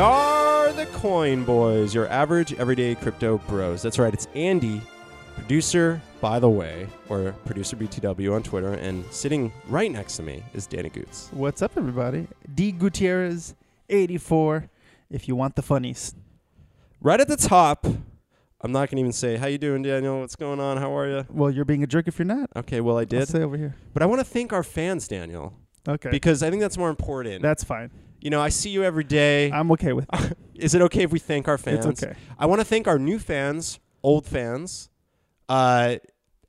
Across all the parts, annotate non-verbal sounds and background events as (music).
are the Coin Boys, your average everyday crypto bros. That's right, it's Andy, producer, by the way, or producer BTW on Twitter, and sitting right next to me is Danny Goots. What's up, everybody? D Gutierrez, 84. If you want the funnies, Right at the top, I'm not gonna even say how you doing, Daniel. What's going on? How are you? well, you're being a jerk if you're not. Okay, well I I'll did, say over here. but I want to thank our fans, Daniel, Okay, because I think that's more important. that's fine. You know, I see you every day. I'm okay with. It. (laughs) Is it okay if we thank our fans? It's okay. I want to thank our new fans, old fans, uh,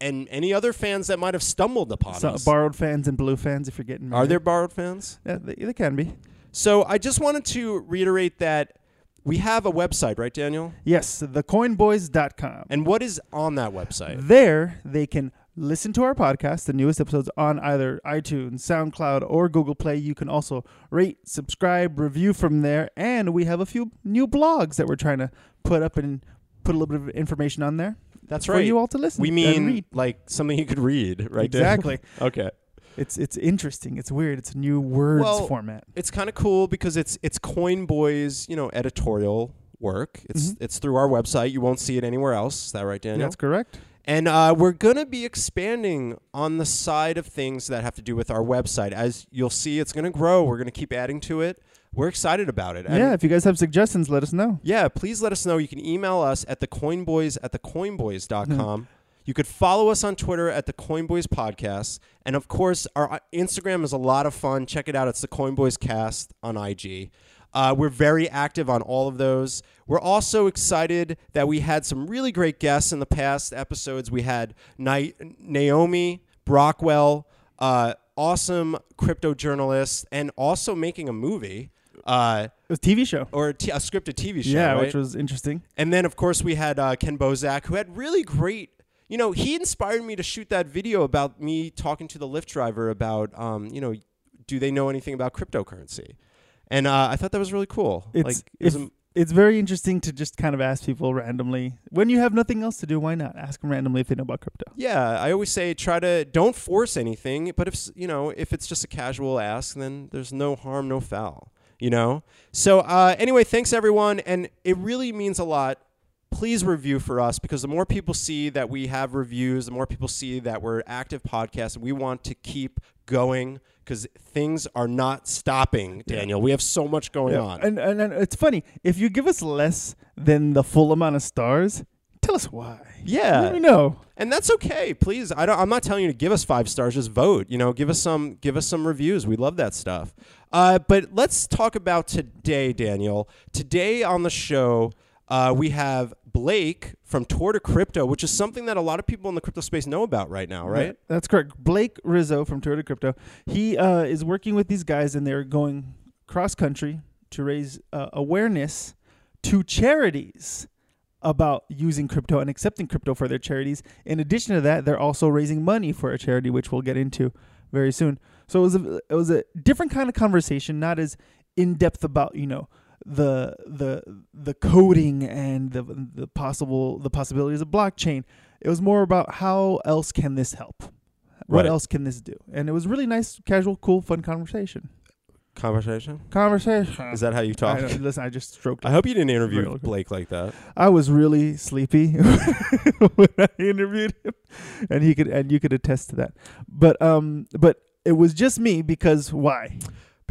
and any other fans that might have stumbled upon So, us. borrowed fans and blue fans, if you're getting. Are there borrowed fans? Yeah, they, they can be. So I just wanted to reiterate that we have a website, right, Daniel? Yes, thecoinboys.com. And what is on that website? There, they can listen to our podcast, the newest episodes on either iTunes, SoundCloud, or Google Play. You can also rate, subscribe, review from there, and we have a few new blogs that we're trying to put up and put a little bit of information on there That's for right. you all to listen. we mean like something you could read, right? Exactly. (laughs) okay. it's it's interesting. It's weird. It's a new words Well, format. It's kind of cool because it's it's Coin Boys, you know, editorial work. It's Mhm. it's through our website. You won't see it anywhere else. Is that right, Daniel? That's correct. And uh, we're going to be expanding on the side of things that have to do with our website. As you'll see, it's going to grow. We're going to keep adding to it. We're excited about it. And yeah, if you guys have suggestions, let us know. yeah, please let us know. You can email us at thecoinboys at thecoinboys.com. You could follow us on Twitter at the Coinboys Podcast. And of course, our uh, Instagram is a lot of fun. Check it out. It's the Coinboys Cast on IG. Uh, we're very active on all of those. We're also excited that we had some really great guests in the past episodes. We had Na- Naomi Brockwell, uh, awesome crypto journalist, and also making a movie uh, It was a TV show. or a, t- a scripted TV show. yeah, right? which was interesting. And then, of course, we had uh, Kenn Bosak, who had really great. You know, he inspired me to shoot that video about me talking to the Lyft driver about, um, you know, do they know anything about cryptocurrency? And uh, I thought that was really cool. It's like, it if- am- It's very interesting to just kind of ask people randomly when you have nothing else to do. Why not ask them randomly if they know about crypto? yeah, I always say try to don't force anything, but if you know if it's just a casual ask, then there's no harm, no foul. You know. So uh, anyway, thanks everyone, and it really means a lot. Please review for us because the more people see that we have reviews, the more people see that we're active podcast, and we want to keep going because things are not stopping. Daniel, we have so much going Yeah. on. And, and and it's funny if you give us less than the full amount of stars. Tell us why. yeah, Let me know. and that's okay. Please, I don't. I'm not telling you to give us five stars. Just vote. You know, give us some. Give us some reviews. We love that stuff. Uh, but let's talk about today, Daniel. Today on the show, uh, we have Blake from Tour de Crypto, which is something that a lot of people in the crypto space know about right now, right? Yeah, that's correct. Blake Rizzo from Tour de Crypto. He uh, is working with these guys, and they're going cross country to raise uh, awareness to charities about using crypto and accepting crypto for their charities. In addition to that, they're also raising money for a charity, which we'll get into very soon. So it was a it was a different kind of conversation, not as in depth about you know the the the coding and the the possible the possibilities of blockchain. It was more about how else can this help? What Right. else can this do? And it was really nice, casual, cool, fun conversation. Conversation. Conversation. Is that how you talk? I, listen, I just stroked. I it. hope you didn't interview Blake like that. I was really sleepy (laughs) when I interviewed him, and he could and you could attest to that. But um, but it was just me because why?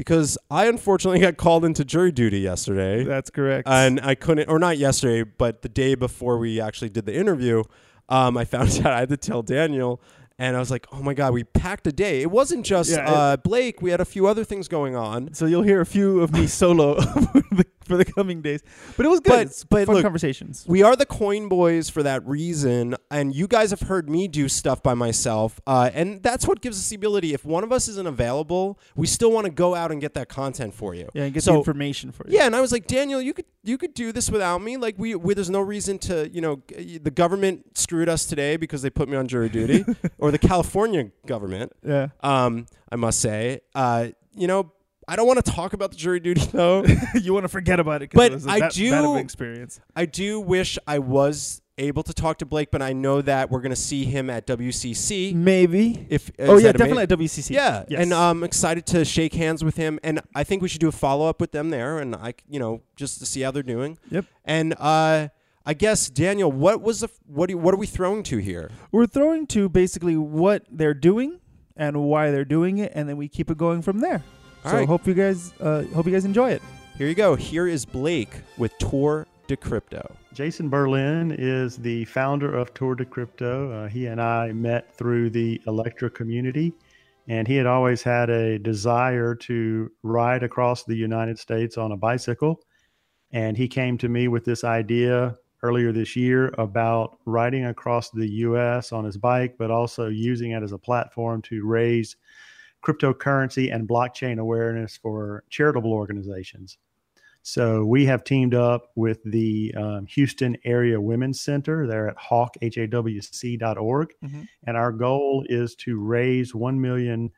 Because I unfortunately (laughs) got called into jury duty yesterday. That's correct. and I couldn't, or not yesterday, but the day before we actually did the interview, um, I (laughs) found out I had to tell Daniel, and I was like, "Oh my god, we packed a day. It wasn't just Yeah, uh, Blake. We had a few other things going on." so you'll hear a few of me solo (laughs) the, for the coming days. But it was good. But- It's but fun look, conversations. We are the Coin Boys for that reason, and you guys have heard me do stuff by myself, uh, and that's what gives us the ability. If one of us isn't available, we still want to go out and get that content for you. Yeah, and get So- the information for you. Yeah, and I was like, Daniel, you could you could do this without me. Like we, we there's no reason to, you know, the government screwed us today because they put me on jury duty, (laughs) or the California government. Yeah. Um, I must say, uh, you know, I don't want to talk about the jury duty (laughs) though. (laughs) you want to forget about it, But it was a I that of do- an experience. I do wish I was able to talk to Blake, but I know that we're going to see him at WCC. Maybe. If oh yeah, definitely at WCC. Yeah, Yes. and I'm excited to shake hands with him, and I think we should do a follow up with them there, and I, you know, just to see how they're doing. Yep. And uh, I guess Daniel, what was the f- what do you, what are we throwing to here? We're throwing to basically what they're doing and why they're doing it, and then we keep it going from there. All so right. hope you guys uh, hope you guys enjoy it. Here you go. Here is Blake with Tour de Crypto. Jason Berlin is the founder of Tour de Crypto. Uh, he and I met through the Electra community, and he had always had a desire to ride across the United States on a bicycle. And he came to me with this idea earlier this year about riding across the US on his bike, but also using it as a platform to raise cryptocurrency and blockchain awareness for charitable organizations. So we have teamed up with the um, Houston Area Women's Center. They're at hawk, H-A-W-C.org. Mhm. And our goal is to raise 1 million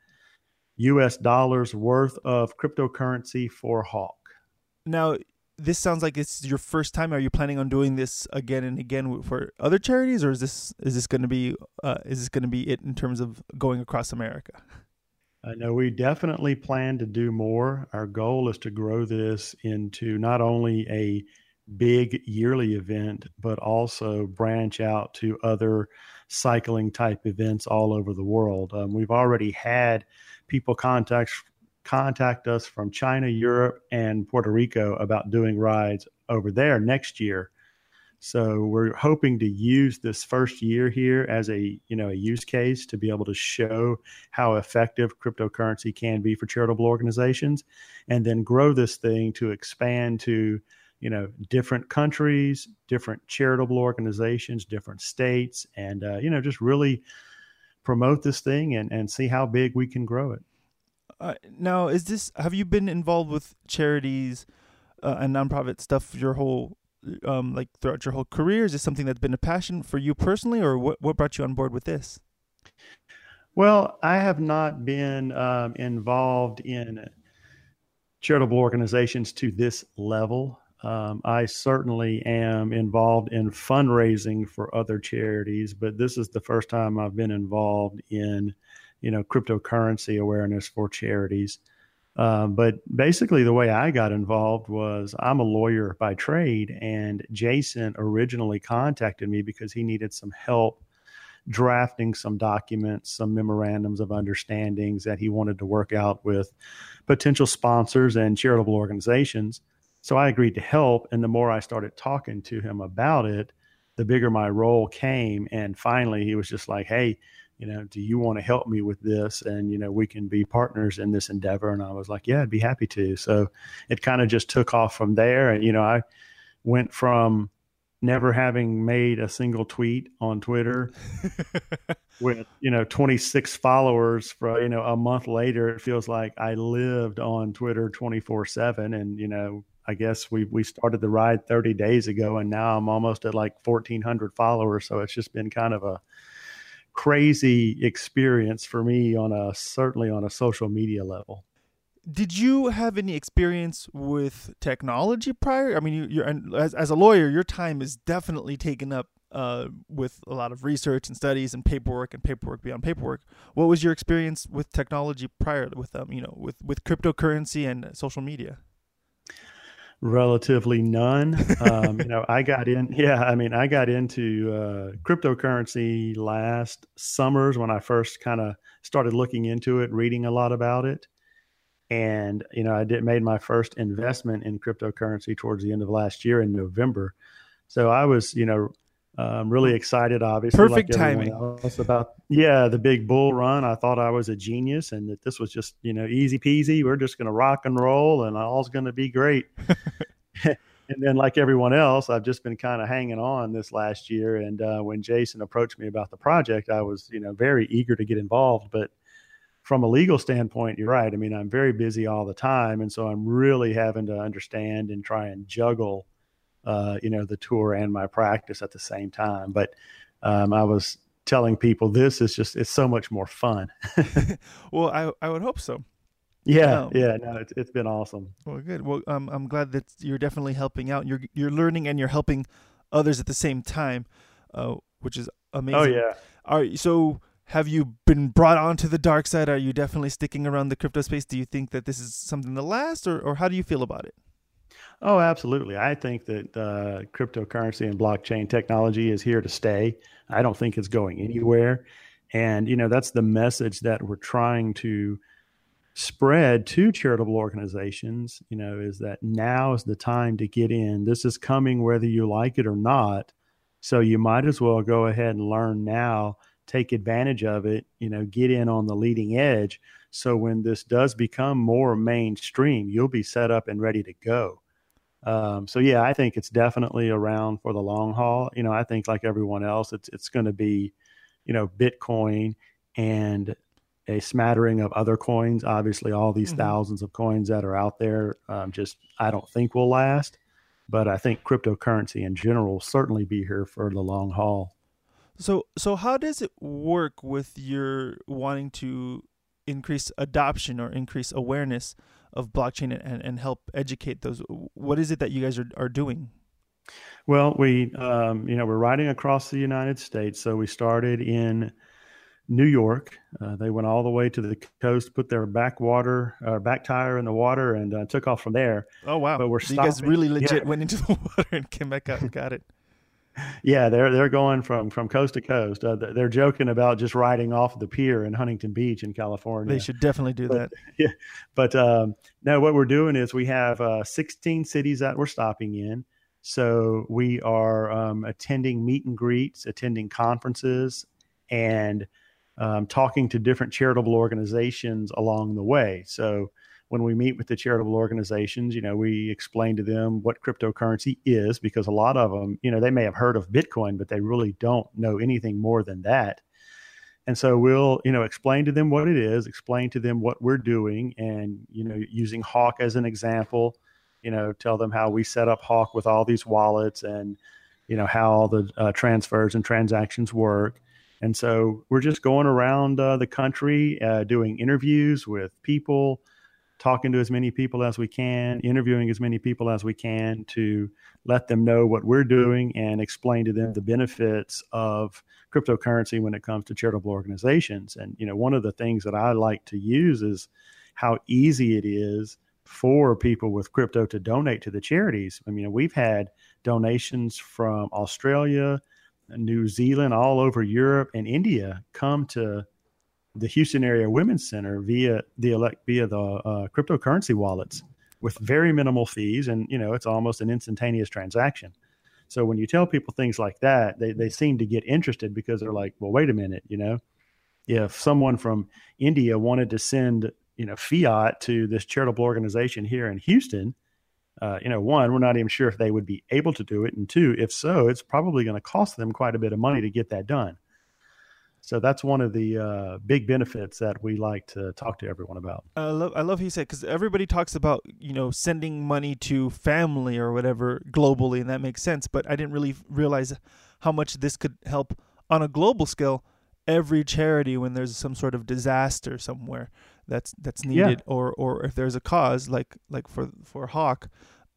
US dollars worth of cryptocurrency for Hawk. Now, this sounds like it's your first time. Are you planning on doing this again and again for other charities, or is this is this going to be uh, is this going to be it in terms of going across America? (laughs) I know we definitely plan to do more. Our goal is to grow this into not only a big yearly event, but also branch out to other cycling type events all over the world. Um, we've already had people contact contact us from China, Europe, and Puerto Rico about doing rides over there next year. So we're hoping to use this first year here as a you know a use case to be able to show how effective cryptocurrency can be for charitable organizations, and then grow this thing to expand to you know different countries, different charitable organizations, different states, and uh, you know just really promote this thing and and see how big we can grow it. Uh, now, is this have you been involved with charities uh, and nonprofit stuff your whole um, like throughout your whole career? Is this something that's been a passion for you personally, or what what brought you on board with this? Well, I have not been um, involved in charitable organizations to this level. Um, I certainly am involved in fundraising for other charities, but this is the first time I've been involved in, you know, cryptocurrency awareness for charities. Um, but basically, the way I got involved was I'm a lawyer by trade, and Jason originally contacted me because he needed some help drafting some documents, some memorandums of understandings that he wanted to work out with potential sponsors and charitable organizations. So I agreed to help. And the more I started talking to him about it, the bigger my role came. And finally, he was just like, hey, you know, do you want to help me with this? And, you know, we can be partners in this endeavor. And I was like, yeah, I'd be happy to. So it kind of just took off from there. And, you know, I went from never having made a single tweet on Twitter (laughs) with, you know, 26 followers for, you know, a month later, it feels like I lived on Twitter 24 seven. And, you know, I guess we, we started the ride 30 days ago and now I'm almost at like 1400 followers. So it's just been kind of a crazy experience for me on a, certainly on a social media level. Did you have any experience with technology prior? I mean, you, you're and as as a lawyer, your time is definitely taken up uh, with a lot of research and studies and paperwork and paperwork beyond paperwork. What was your experience with technology prior with um, you know, with with cryptocurrency and social media? Relatively none. Um, you know, I got in, (laughs) yeah, I mean, I got into uh, cryptocurrency last summers when I first kind of started looking into it, reading a lot about it. And, you know, I did made my first investment in cryptocurrency towards the end of last year in November. So I was, you know, um, really excited, obviously, Perfect like timing. else about yeah the big bull run. I thought I was a genius and that this was just you know easy peasy. We're just going to rock and roll and all's going to be great. (laughs) and then, like everyone else, I've just been kind of hanging on this last year. And uh, when Jason approached me about the project, I was you know very eager to get involved, but from a legal standpoint, you're right. I mean, I'm very busy all the time, and so I'm really having to understand and try and juggle uh, you know, the tour and my practice at the same time. But um, I was telling people this is just it's so much more fun. (laughs) well, I I would hope so. yeah, Um, yeah, no, it's it's been awesome. Well, good. Well, um, I'm glad that you're definitely helping out. You're you're learning and you're helping others at the same time. uh, which is amazing. Oh yeah. Are so have you been brought onto the dark side? Are you definitely sticking around the crypto space? Do you think that this is something that last, or, or how do you feel about it? Oh, absolutely. I think that uh, cryptocurrency and blockchain technology is here to stay. I don't think it's going anywhere. And, you know, that's the message that we're trying to spread to charitable organizations, you know, is that now is the time to get in. This is coming whether you like it or not. So you might as well go ahead and learn now, take advantage of it, you know, get in on the leading edge. So when this does become more mainstream, you'll be set up and ready to go. Um, so yeah, I think it's definitely around for the long haul. You know, I think like everyone else, it's it's going to be, you know, Bitcoin and a smattering of other coins. Obviously, all these mm-hmm. thousands of coins that are out there, um, just I don't think will last. But I think cryptocurrency in general will certainly be here for the long haul. So, so how does it work with your wanting to increase adoption or increase awareness of blockchain and, and help educate those? What is it that you guys are, are doing? Well, we, um, you know, we're riding across the United States. So we started in New York. Uh, they went all the way to the coast, put their back water, uh, back tire in the water, and uh, took off from there. Oh wow! But we're so you guys really legit yeah. went into the (laughs) water and came back out and got it. Yeah, they're they're going from from coast to coast. Uh, they're joking about just riding off the pier in Huntington Beach in California. They should definitely do but, that. (laughs) Yeah, but um, no, what we're doing is we have uh, 16 cities that we're stopping in. So we are um, attending meet and greets, attending conferences, and um, talking to different charitable organizations along the way. So when we meet with the charitable organizations, you know, we explain to them what cryptocurrency is because a lot of them, you know, they may have heard of Bitcoin, but they really don't know anything more than that. And so we'll, you know, explain to them what it is, explain to them what we're doing, and you know, using Hawk as an example, you know, tell them how we set up Hawk with all these wallets and you know how all the uh, transfers and transactions work and so we're just going around uh, the country uh, doing interviews with people, talking to as many people as we can, interviewing as many people as we can to let them know what we're doing and explain to them the benefits of cryptocurrency when it comes to charitable organizations. And, you know, one of the things that I like to use is how easy it is for people with crypto to donate to the charities. I mean, we've had donations from Australia, New Zealand, all over Europe and India come to the Houston area Women's Center via the elect via the uh, cryptocurrency wallets with very minimal fees, and you know it's almost an instantaneous transaction. So when you tell people things like that, they they seem to get interested because they're like, well, wait a minute, you know, if someone from India wanted to send you know fiat to this charitable organization here in Houston, uh, you know, one, we're not even sure if they would be able to do it, and two, if so, it's probably going to cost them quite a bit of money to get that done. So that's one of the uh, big benefits that we like to talk to everyone about. I love I love how you said because everybody talks about you know sending money to family or whatever globally, and that makes sense. But I didn't really realize how much this could help on a global scale. Every charity when there's some sort of disaster somewhere that's that's needed yeah. or or if there's a cause like like for for hawk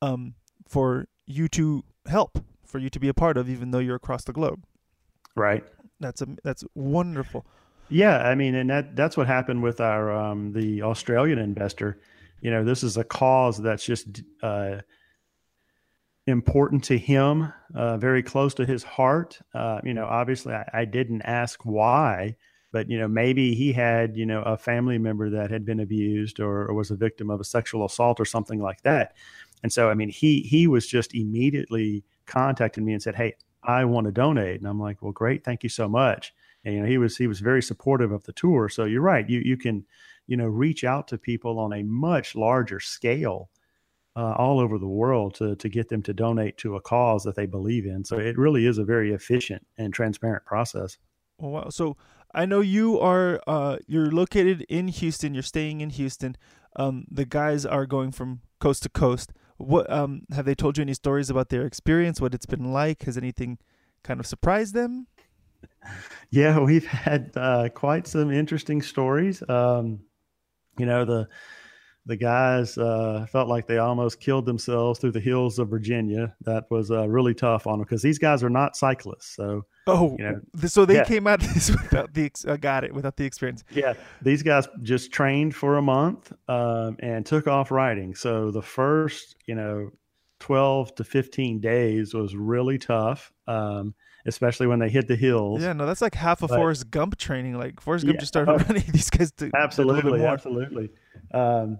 um for you to help for you to be a part of even though you're across the globe right that's a that's wonderful. Yeah i mean and that that's what happened with our um the australian investor. You know this is a cause that's just uh important to him uh, very close to his heart. Uh, you know obviously I, I didn't ask why but you know maybe he had you know a family member that had been abused or, or, was a victim of a sexual assault or something like that. And so i mean he he was just immediately contacting me and said hey i want to donate and i'm like well great thank you so much and you know he was he was very supportive of the tour so you're right you you can you know reach out to people on a much larger scale uh, all over the world to to get them to donate to a cause that they believe in so it really is a very efficient and transparent process Oh, wow. So I know you are uh, you're located in Houston. You're staying in Houston. Um, the guys are going from coast to coast. What um, have they told you any stories about their experience? What it's been like? Has anything kind of surprised them? Yeah, we've had uh, quite some interesting stories. Um, you know the the guys uh, felt like they almost killed themselves through the hills of Virginia. That was uh, really tough on them because these guys are not cyclists. So, Oh, You know, so they yeah. came out this (laughs) without the uh, got it without the experience. yeah, these guys just trained for a month um, and took off riding. So the first, you know, 12 to 15 days was really tough, um, especially when they hit the hills. Yeah, no, that's like half of But- Forrest Gump training. Like Forrest Gump Yeah. just started Oh. (laughs) running. These guys did, did a absolutely absolutely um,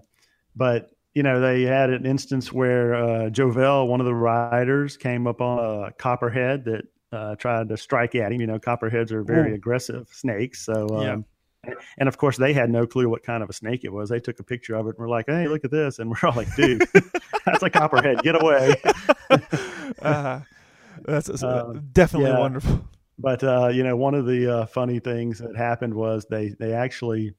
but you know they had an instance where uh, jovel one of the riders came up on a copperhead that uh, tried to strike at him you know copperheads are very Ooh. aggressive snakes so Yeah. um, and of course they had no clue what kind of a snake it was they took a picture of it and were like hey look at this and we're all like dude (laughs) that's a copperhead get away (laughs) uh, that's that's, uh, Um, definitely yeah. wonderful. But uh, you know, one of the uh, funny things that happened was they they actually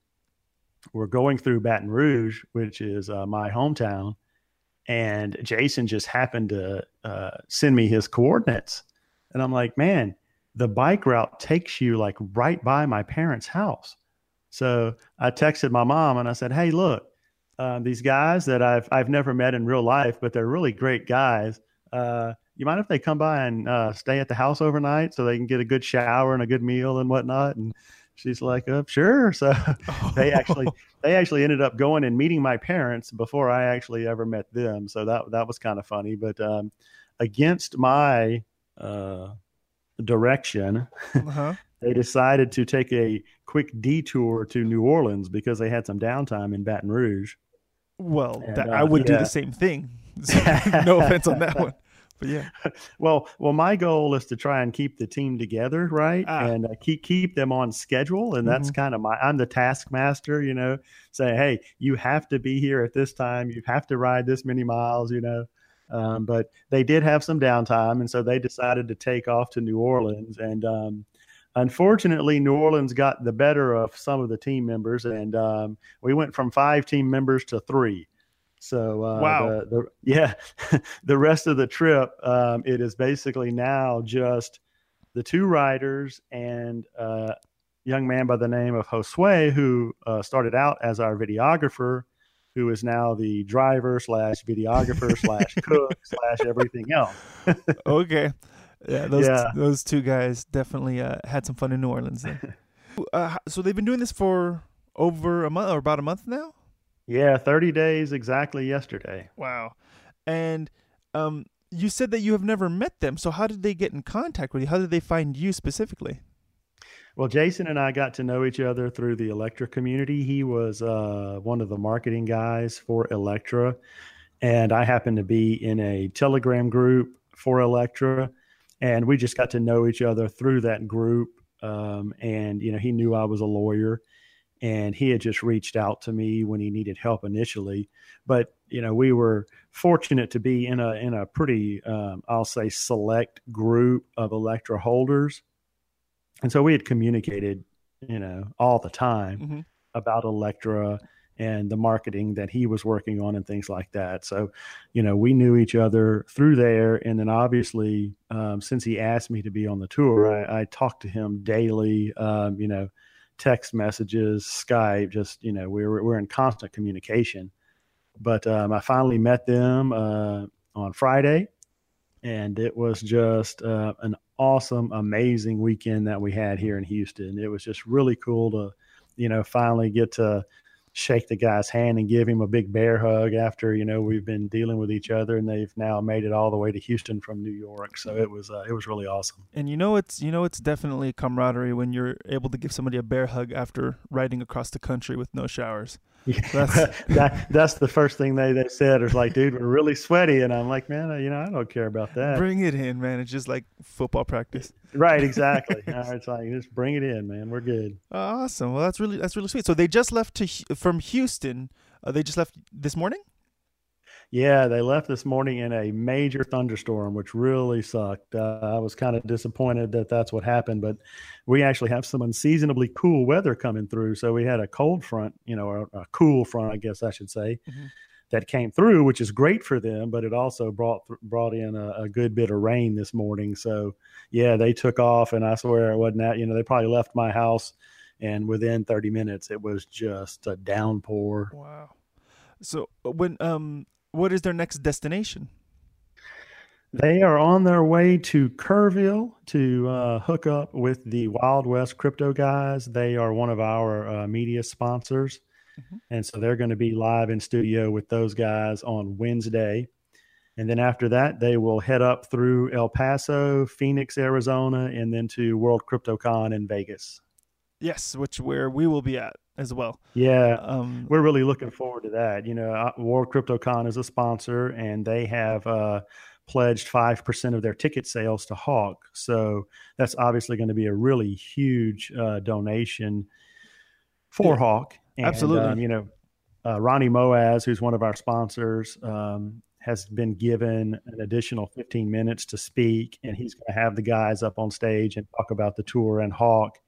were going through Baton Rouge, which is uh, my hometown, and Jason just happened to uh, send me his coordinates, and I'm like, man, the bike route takes you like right by my parents' house. So I texted my mom and I said, hey, look, uh, these guys that I've I've never met in real life, but they're really great guys. Uh, you mind if they come by and uh, stay at the house overnight so they can get a good shower and a good meal and whatnot? And she's like, uh, sure. (laughs) So they actually they actually ended up going and meeting my parents before I actually ever met them. So that that was kind of funny. But um, against my uh, direction, uh-huh. (laughs) they decided to take a quick detour to New Orleans because they had some downtime in Baton Rouge. Well, And, that, uh, I would do the same thing. (laughs) No offense on that one, but (laughs) yeah, Well, well, my goal is to try and keep the team together, right, Ah. and uh, keep keep them on schedule. And that's kind of my I'm the taskmaster, you know. Say, hey, you have to be here at this time. You have to ride this many miles, you know. Um, but they did have some downtime, and so they decided to take off to New Orleans. And um, unfortunately, New Orleans got the better of some of the team members, and um, we went from five team members to three. So uh, Wow. the, the, (laughs) yeah, (laughs) the rest of the trip, um, it is basically now just the two riders and a young man by the name of Josue, who uh, started out as our videographer, who is now the driver slash videographer slash (laughs) cook slash everything else. okay, yeah, those Yeah. those two guys definitely uh, had some fun in New Orleans. Then. uh, so they've been doing this for over a month or about a month now. Yeah, 30 days exactly yesterday. Wow, and um, you said that you have never met them. So how did they get in contact with you? How did they find you specifically? Well, Jason and I got to know each other through the Electra community. He was uh, one of the marketing guys for Electra, and I happened to be in a Telegram group for Electra, and we just got to know each other through that group. Um, and you know, he knew I was a lawyer, and he had just reached out to me when he needed help initially. But you know, we were fortunate to be in a in a pretty, um, I'll say, select group of Electra holders and so we had communicated you know all the time Mhm. about electra and the marketing that he was working on and things like that so you know we knew each other through there and then obviously um, since he asked me to be on the tour i, I talked to him daily um, you know text messages skype just you know we we're, we're in constant communication but um, i finally met them uh, on friday and it was just uh, an awesome, amazing weekend that we had here in Houston. It was just really cool to, you know, finally get to shake the guy's hand and give him a big bear hug after you know we've been dealing with each other, and they've now made it all the way to Houston from New York. So it was uh, it was really awesome. And you know it's you know it's definitely camaraderie when you're able to give somebody a bear hug after riding across the country with no showers. (laughs) That's- that that's the first thing they, they said. It's like, dude, we're really sweaty, and I'm like, man, you know, I don't care about that. Bring it in, man. It's just like football practice. (laughs) right, exactly. (laughs) It's like just bring it in, man. We're good. Awesome. Well, that's really that's really sweet. So they just left to from Houston. Uh, they just left this morning. Yeah, they left this morning in a major thunderstorm, which really sucked. Uh, I was kind of disappointed that that's what happened, but we actually have some unseasonably cool weather coming through. So we had a cold front, you know, or a cool front, I guess I should say, Mhm. that came through, which is great for them. But it also brought brought in a, a good bit of rain this morning. So yeah, they took off, and I swear it wasn't that. You know, they probably left my house, and within 30 minutes, it was just a downpour. Wow. So when um, what is their next destination? They are on their way to Kerrville to uh, hook up with the Wild West Crypto guys. They are one of our uh, media sponsors. Mm-hmm. And so they're going to be live in studio with those guys on Wednesday. And then after that, they will head up through El Paso, Phoenix, Arizona, and then to World CryptoCon in Vegas. Yes, which where we will be at as well. Yeah, um, we're really looking forward to that. You know, World CryptoCon is a sponsor, and they have uh, pledged 5% of their ticket sales to Hawk. So that's obviously going to be a really huge uh, donation for yeah, Hawk. And, absolutely. Um, you know, uh, Ronnie Moas, who's one of our sponsors, um, has been given an additional 15 minutes to speak, and he's going to have the guys up on stage and talk about the tour and Hawk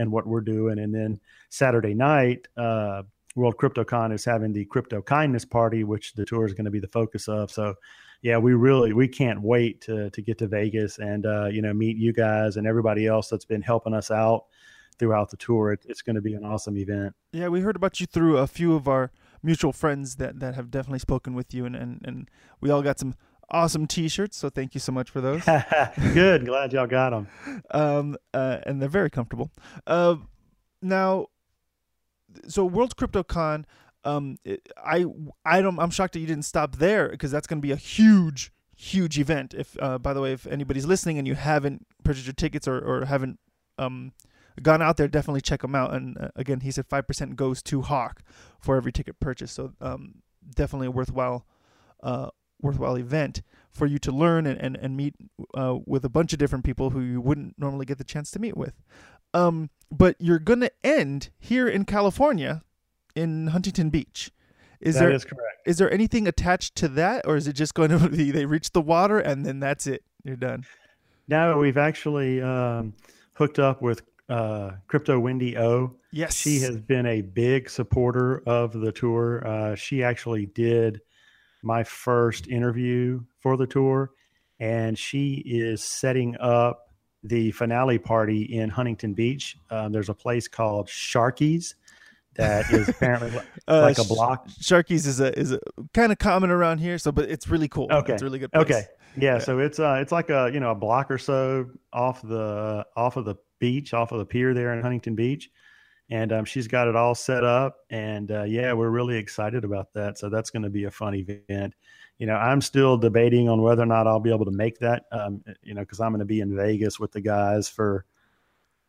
and what we're doing. And then Saturday night, uh, World CryptoCon is having the Crypto Kindness Party, which the tour is going to be the focus of. So yeah, we really we can't wait to to get to Vegas and uh, you know meet you guys and everybody else that's been helping us out throughout the tour. It, it's going to be an awesome event. Yeah, we heard about you through a few of our mutual friends that that have definitely spoken with you, and and and we all got some awesome T-shirts. So thank you so much for those. (laughs) Good, glad y'all got them. Um, uh, and they're very comfortable. Uh, now, so World cryptocon um, I I don't I'm shocked that you didn't stop there because that's going to be a huge huge event. If uh, by the way, if anybody's listening and you haven't purchased your tickets or or haven't um gone out there, definitely check them out. And uh, again, he said five percent goes to Hawk for every ticket purchase. So um, definitely a worthwhile uh worthwhile event for you to learn and and, and meet uh, with a bunch of different people who you wouldn't normally get the chance to meet with. Um, but you're gonna end here in California in Huntington Beach. Is that there is correct. Is there anything attached to that, or is it just going (laughs) to be they reach the water and then that's it? You're done. Now we've actually um, hooked up with uh, Crypto Wendy O. Yes, she has been a big supporter of the tour. Uh, she actually did my first interview for the tour, and she is setting up the finale party in Huntington Beach. Um, there's a place called Sharky's that is (laughs) apparently uh, like a block. Sharky's is a is a kind of common around here, so but it's really cool. Okay, it's really good. Place. Okay, yeah, yeah, So it's uh it's like a you know a block or so off the off of the beach, off of the pier there in Huntington Beach, and um, she's got it all set up, and uh, yeah, we're really excited about that. So that's going to be a fun event. You know, I'm still debating on whether or not I'll be able to make that. Um, you know, because I'm going to be in Vegas with the guys for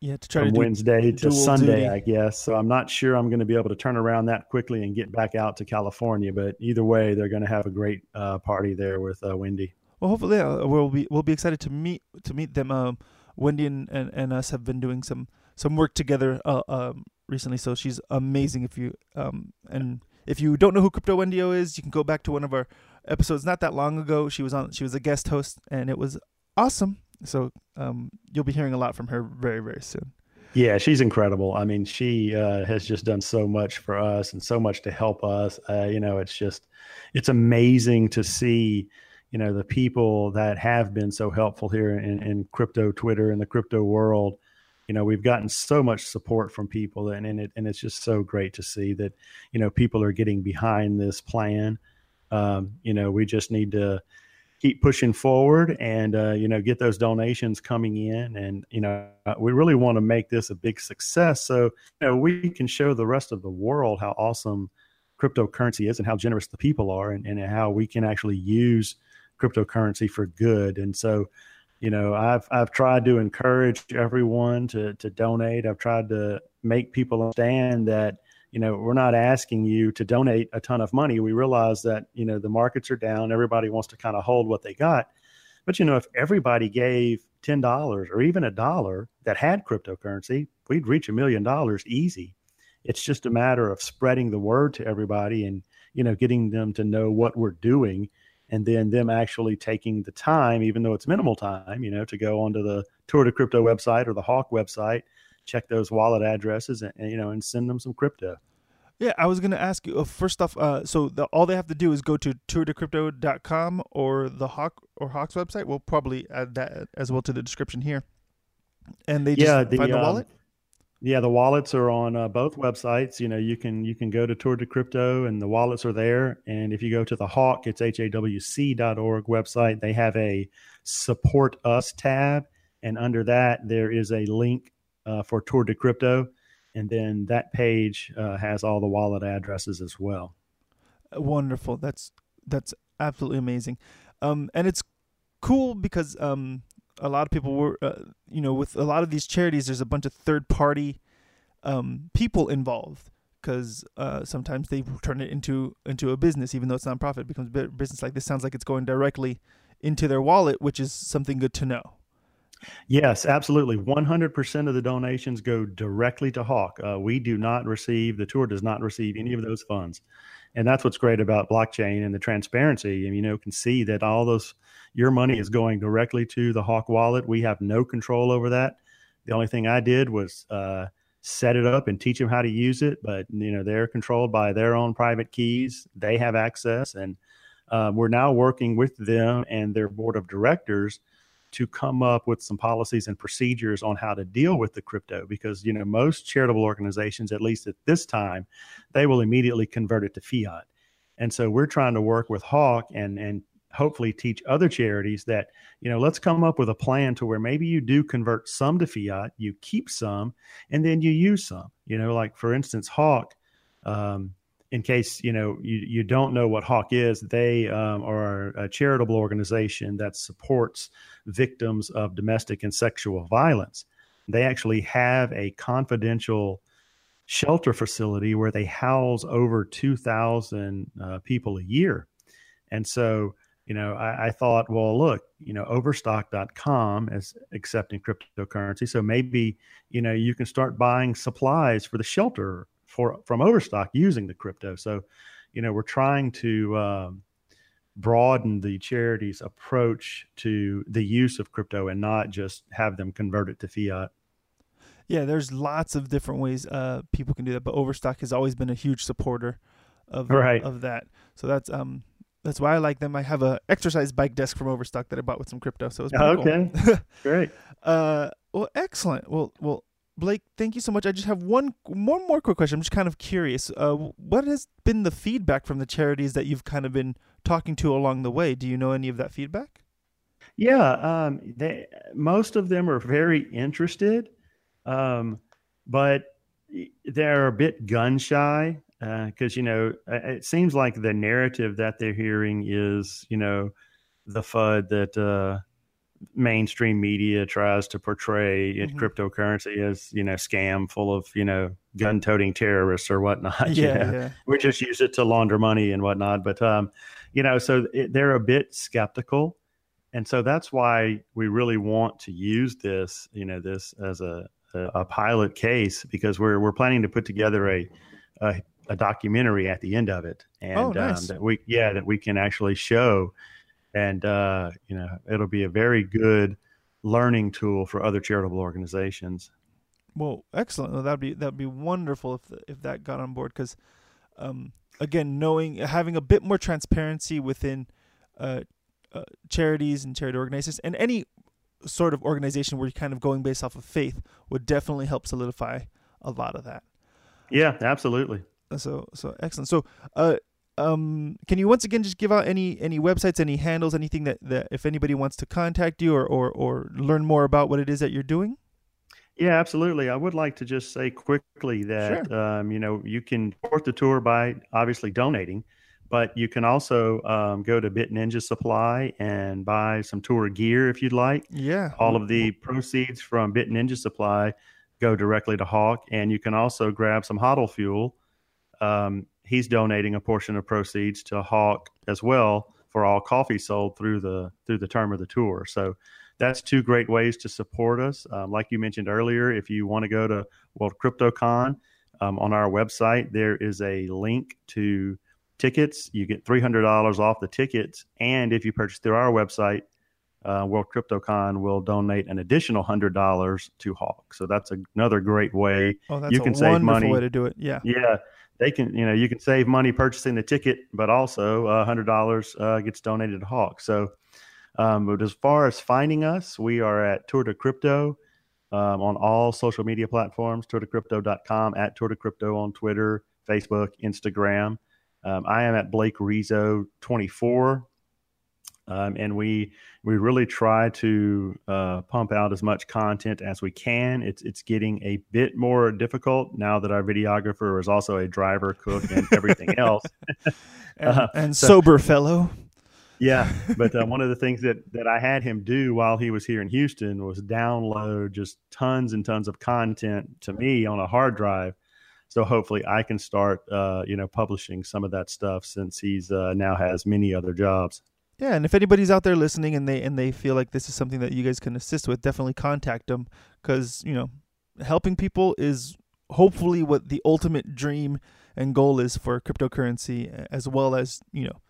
yeah, to try from to Wednesday to Sunday, duty. I guess. So I'm not sure I'm going to be able to turn around that quickly and get back out to California. But either way, they're going to have a great uh, party there with uh, Wendy. Well, hopefully uh, we'll be we'll be excited to meet to meet them. Um, Wendy and, and, and, us have been doing some some work together uh, um, recently, so she's amazing. If you um and if you don't know who Crypto Wendy is, you can go back to one of our episodes not that long ago. She was on she was a guest host, and it was awesome. So um, you'll be hearing a lot from her very, very soon. Yeah, she's incredible. I mean, she uh, has just done so much for us and so much to help us. Uh, you know, it's just, it's amazing to see, you know, the people that have been so helpful here in, in crypto Twitter and the crypto world. You know, we've gotten so much support from people, and, and it and it's just so great to see that, you know, people are getting behind this plan. Um, you know, we just need to keep pushing forward and uh, you know get those donations coming in and you know uh, we really want to make this a big success so you know we can show the rest of the world how awesome cryptocurrency is and how generous the people are and, and how we can actually use cryptocurrency for good and so you know i've i've tried to encourage everyone to to donate. I've tried to make people understand that you know we're not asking you to donate a ton of money. We realize that you know the markets are down. Everybody wants to kind of hold what they got. But you know if everybody gave $10 or even a dollar that had cryptocurrency we'd reach a million dollars easy. It's just a matter of spreading the word to everybody and you know getting them to know what we're doing and then them actually taking the time even though it's minimal time you know to go onto the Tour de Crypto website or the hawk website check those wallet addresses and, and you know and send them some crypto. Yeah, I was going to ask you uh, first off. Uh, so the, all they have to do is go to tourdecrypto.com or the Hawk or Hawk's website. We'll probably add that as well to the description here. And they just yeah, the, find the um, wallet. Yeah, the wallets are on uh, both websites. You know, you can you can go to Tour de Crypto and the wallets are there. And if you go to the Hawk, it's hawc.org website. They have a support us tab, and under that there is a link uh, for Tour de Crypto, and then that page uh, has all the wallet addresses as well. Wonderful. That's that's absolutely amazing. Um, and it's cool because um, a lot of people were, uh, you know, with a lot of these charities, there's a bunch of third party um, people involved because uh, sometimes they turn it into into a business, even though it's nonprofit. It becomes business like this. Sounds like it's going directly into their wallet, which is something good to know. Yes, absolutely. 100% of the donations go directly to Hawk. Uh, we do not receive, the tour does not receive any of those funds. And that's what's great about blockchain and the transparency. And, you know, can see that all those your money is going directly to the Hawk wallet. We have no control over that. The only thing I did was uh, set it up and teach them how to use it. But you know, they're controlled by their own private keys. They have access, and uh, we're now working with them and their board of directors to come up with some policies and procedures on how to deal with the crypto because you know most charitable organizations at least at this time they will immediately convert it to fiat and so we're trying to work with hawk and and hopefully teach other charities that you know let's come up with a plan to where maybe you do convert some to fiat you keep some and then you use some. You know like for instance hawk um, in case you know you, you don't know what hawk is they um, are a charitable organization that supports victims of domestic and sexual violence. They actually have a confidential shelter facility where they house over 2000 uh, people a year. And so you know, I, I, thought, well, look, you know, overstock.com is accepting cryptocurrency. So maybe, you know, you can start buying supplies for the shelter for from Overstock using the crypto. So, you know, we're trying to um, broaden the charity's approach to the use of crypto and not just have them convert it to fiat. Yeah, there's lots of different ways uh, people can do that, but Overstock has always been a huge supporter of right. of that. So that's um that's why I like them. I have a exercise bike desk from Overstock that I bought with some crypto, so it's okay. Cool. (laughs) Great. Uh, well, excellent. Well, well, Blake, thank you so much. I just have one one more quick question. I'm just kind of curious. Uh, what has been the feedback from the charities that you've kind of been talking to along the way? Do you know any of that feedback? Yeah, um, they most of them are very interested, um, but they're a bit gun shy because uh, you know it seems like the narrative that they're hearing is you know the FUD that uh, mainstream media tries to portray mm-hmm. cryptocurrency as you know scam full of you know gun-toting terrorists or whatnot. (laughs) Yeah, yeah. we just use it to launder money and whatnot. But um, you know, so it, they're a bit skeptical, and so that's why we really want to use this, you know, this as a a, a pilot case because we're we're planning to put together a, a a documentary at the end of it, and oh, nice. um, that we yeah that we can actually show, and uh, you know it'll be a very good learning tool for other charitable organizations. Well, excellent. Well, that'd be that'd be wonderful if if that got on board because, um, again, knowing having a bit more transparency within uh, uh, charities and charity organizations and any sort of organization where you're kind of going based off of faith would definitely help solidify a lot of that. Yeah, absolutely. So so excellent. So uh um can you once again just give out any any websites, any handles, anything that, that if anybody wants to contact you or, or or learn more about what it is that you're doing? Yeah, absolutely. I would like to just say quickly that sure. um, you know you can support the tour by obviously donating, but you can also um, go to Bit Ninja Supply and buy some tour gear if you'd like. Yeah, all of the proceeds from Bit Ninja Supply go directly to Hawk, and you can also grab some HODL fuel um, he's donating a portion of proceeds to Hawk as well for all coffee sold through the through the term of the tour. So that's two great ways to support us. Um, like you mentioned earlier, if you want to go to World CryptoCon um, on our website, there is a link to tickets. You get three hundred dollars off the tickets, and if you purchase through our website, uh, World CryptoCon will donate an additional hundred dollars to Hawk. So that's another great way oh, that's you can save money. Way to do it, yeah, yeah they can, you know, you can save money purchasing the ticket, but also a hundred dollars uh, gets donated to Hawk. So, um, but as far as finding us, we are at Tour de Crypto um, on all social media platforms, tourdecrypto.com, at Tour de Crypto on Twitter, Facebook, Instagram. Um, I am at Blake Rizzo 24. Um, and we we really try to uh, pump out as much content as we can. It's it's getting a bit more difficult now that our videographer is also a driver, cook, and everything (laughs) else. and, Uh, and so- sober fellow. Yeah, but uh, one of the (laughs) things that that I had him do while he was here in Houston was download just tons and tons of content to me on a hard drive. So hopefully I can start, uh, you know, publishing some of that stuff since he's uh, now has many other jobs. Yeah, and if anybody's out there listening and they and they feel like this is something that you guys can assist with, definitely contact them because you know helping people is hopefully what the ultimate dream and goal is for cryptocurrency, as well as you know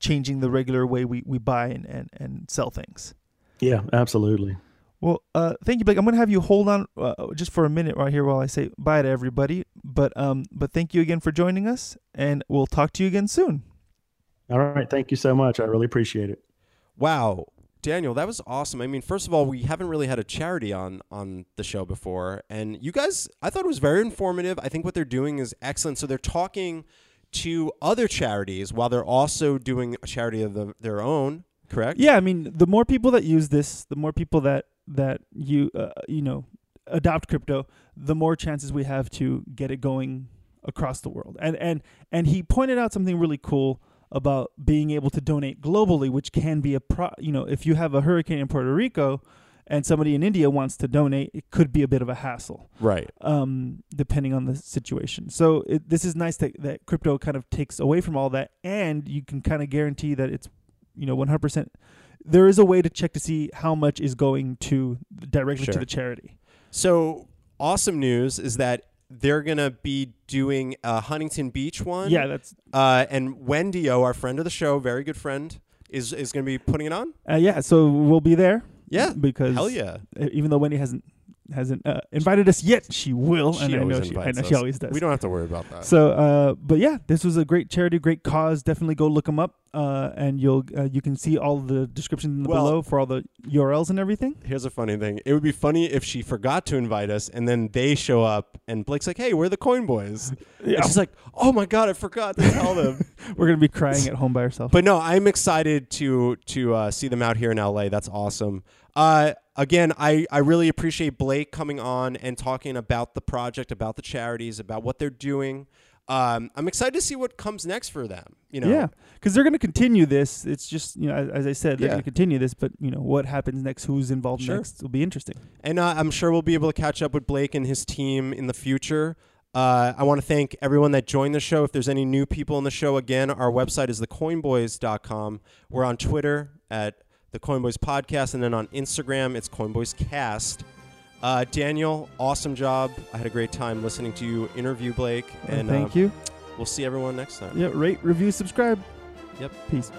changing the regular way we, we buy and, and, and sell things. Yeah, absolutely. Well, uh, thank you, Blake. I'm gonna have you hold on uh, just for a minute right here while I say bye to everybody. But um, but thank you again for joining us, and we'll talk to you again soon. All right, thank you so much. I really appreciate it. Wow. Daniel, that was awesome. I mean, first of all, we haven't really had a charity on on the show before, and you guys, I thought it was very informative. I think what they're doing is excellent. So they're talking to other charities while they're also doing a charity of the, their own. Correct? Yeah, I mean, the more people that use this, the more people that that you uh, you know adopt crypto, the more chances we have to get it going across the world. And and and he pointed out something really cool about being able to donate globally, which can be a pro. You know, if you have a hurricane in Puerto Rico and somebody in India wants to donate, it could be a bit of a hassle Right. um, depending on the situation. So it, this is nice that, that crypto kind of takes away from all that, and you can kind of guarantee that it's, you know, 100%. There is a way to check to see how much is going to directly Sure. to the charity. So awesome news is that they're gonna be doing a Huntington Beach one. Yeah, that's Uh, and Wendy O, our friend of the show, very good friend, is is gonna be putting it on. uh, yeah. So we'll be there. Yeah. because Hell yeah. even though Wendy hasn't hasn't uh, invited us yet, she will, She and I know she, I know she always does. We don't have to worry about that. So, uh, but yeah, this was a great charity, great cause. Definitely go look them up, uh, and you'll uh, you can see all the description Well- below for all the URLs and everything. Here's a funny thing. It would be funny if she forgot to invite us and then they show up and Blake's like, hey, we're the Coin Boys. (laughs) And she's like, oh my God, I forgot to tell them. (laughs) We're gonna be crying at home by ourselves. but no, I'm excited to to uh, see them out here in LA. That's awesome. Uh, again, I, I really appreciate Blake coming on and talking about the project, about the charities, about what they're doing. Um, I'm excited to see what comes next for them. You know, yeah, because they're gonna continue this. It's just you know, as, as I said, they're Yeah. gonna continue this. But you know, what happens next? Who's involved Sure. next? Will be interesting. And uh, I'm sure we'll be able to catch up with Blake and his team in the future. Uh, I want to thank everyone that joined the show. If there's any new people in the show, again, our website is thecoinboys.com. We're on Twitter at the Coinboys Podcast, and then on Instagram, it's CoinboysCast. Uh, Daniel, awesome job. I had a great time listening to you interview Blake. And thank uh, you. We'll see everyone next time. Yeah, rate, review, subscribe. Yep. Peace.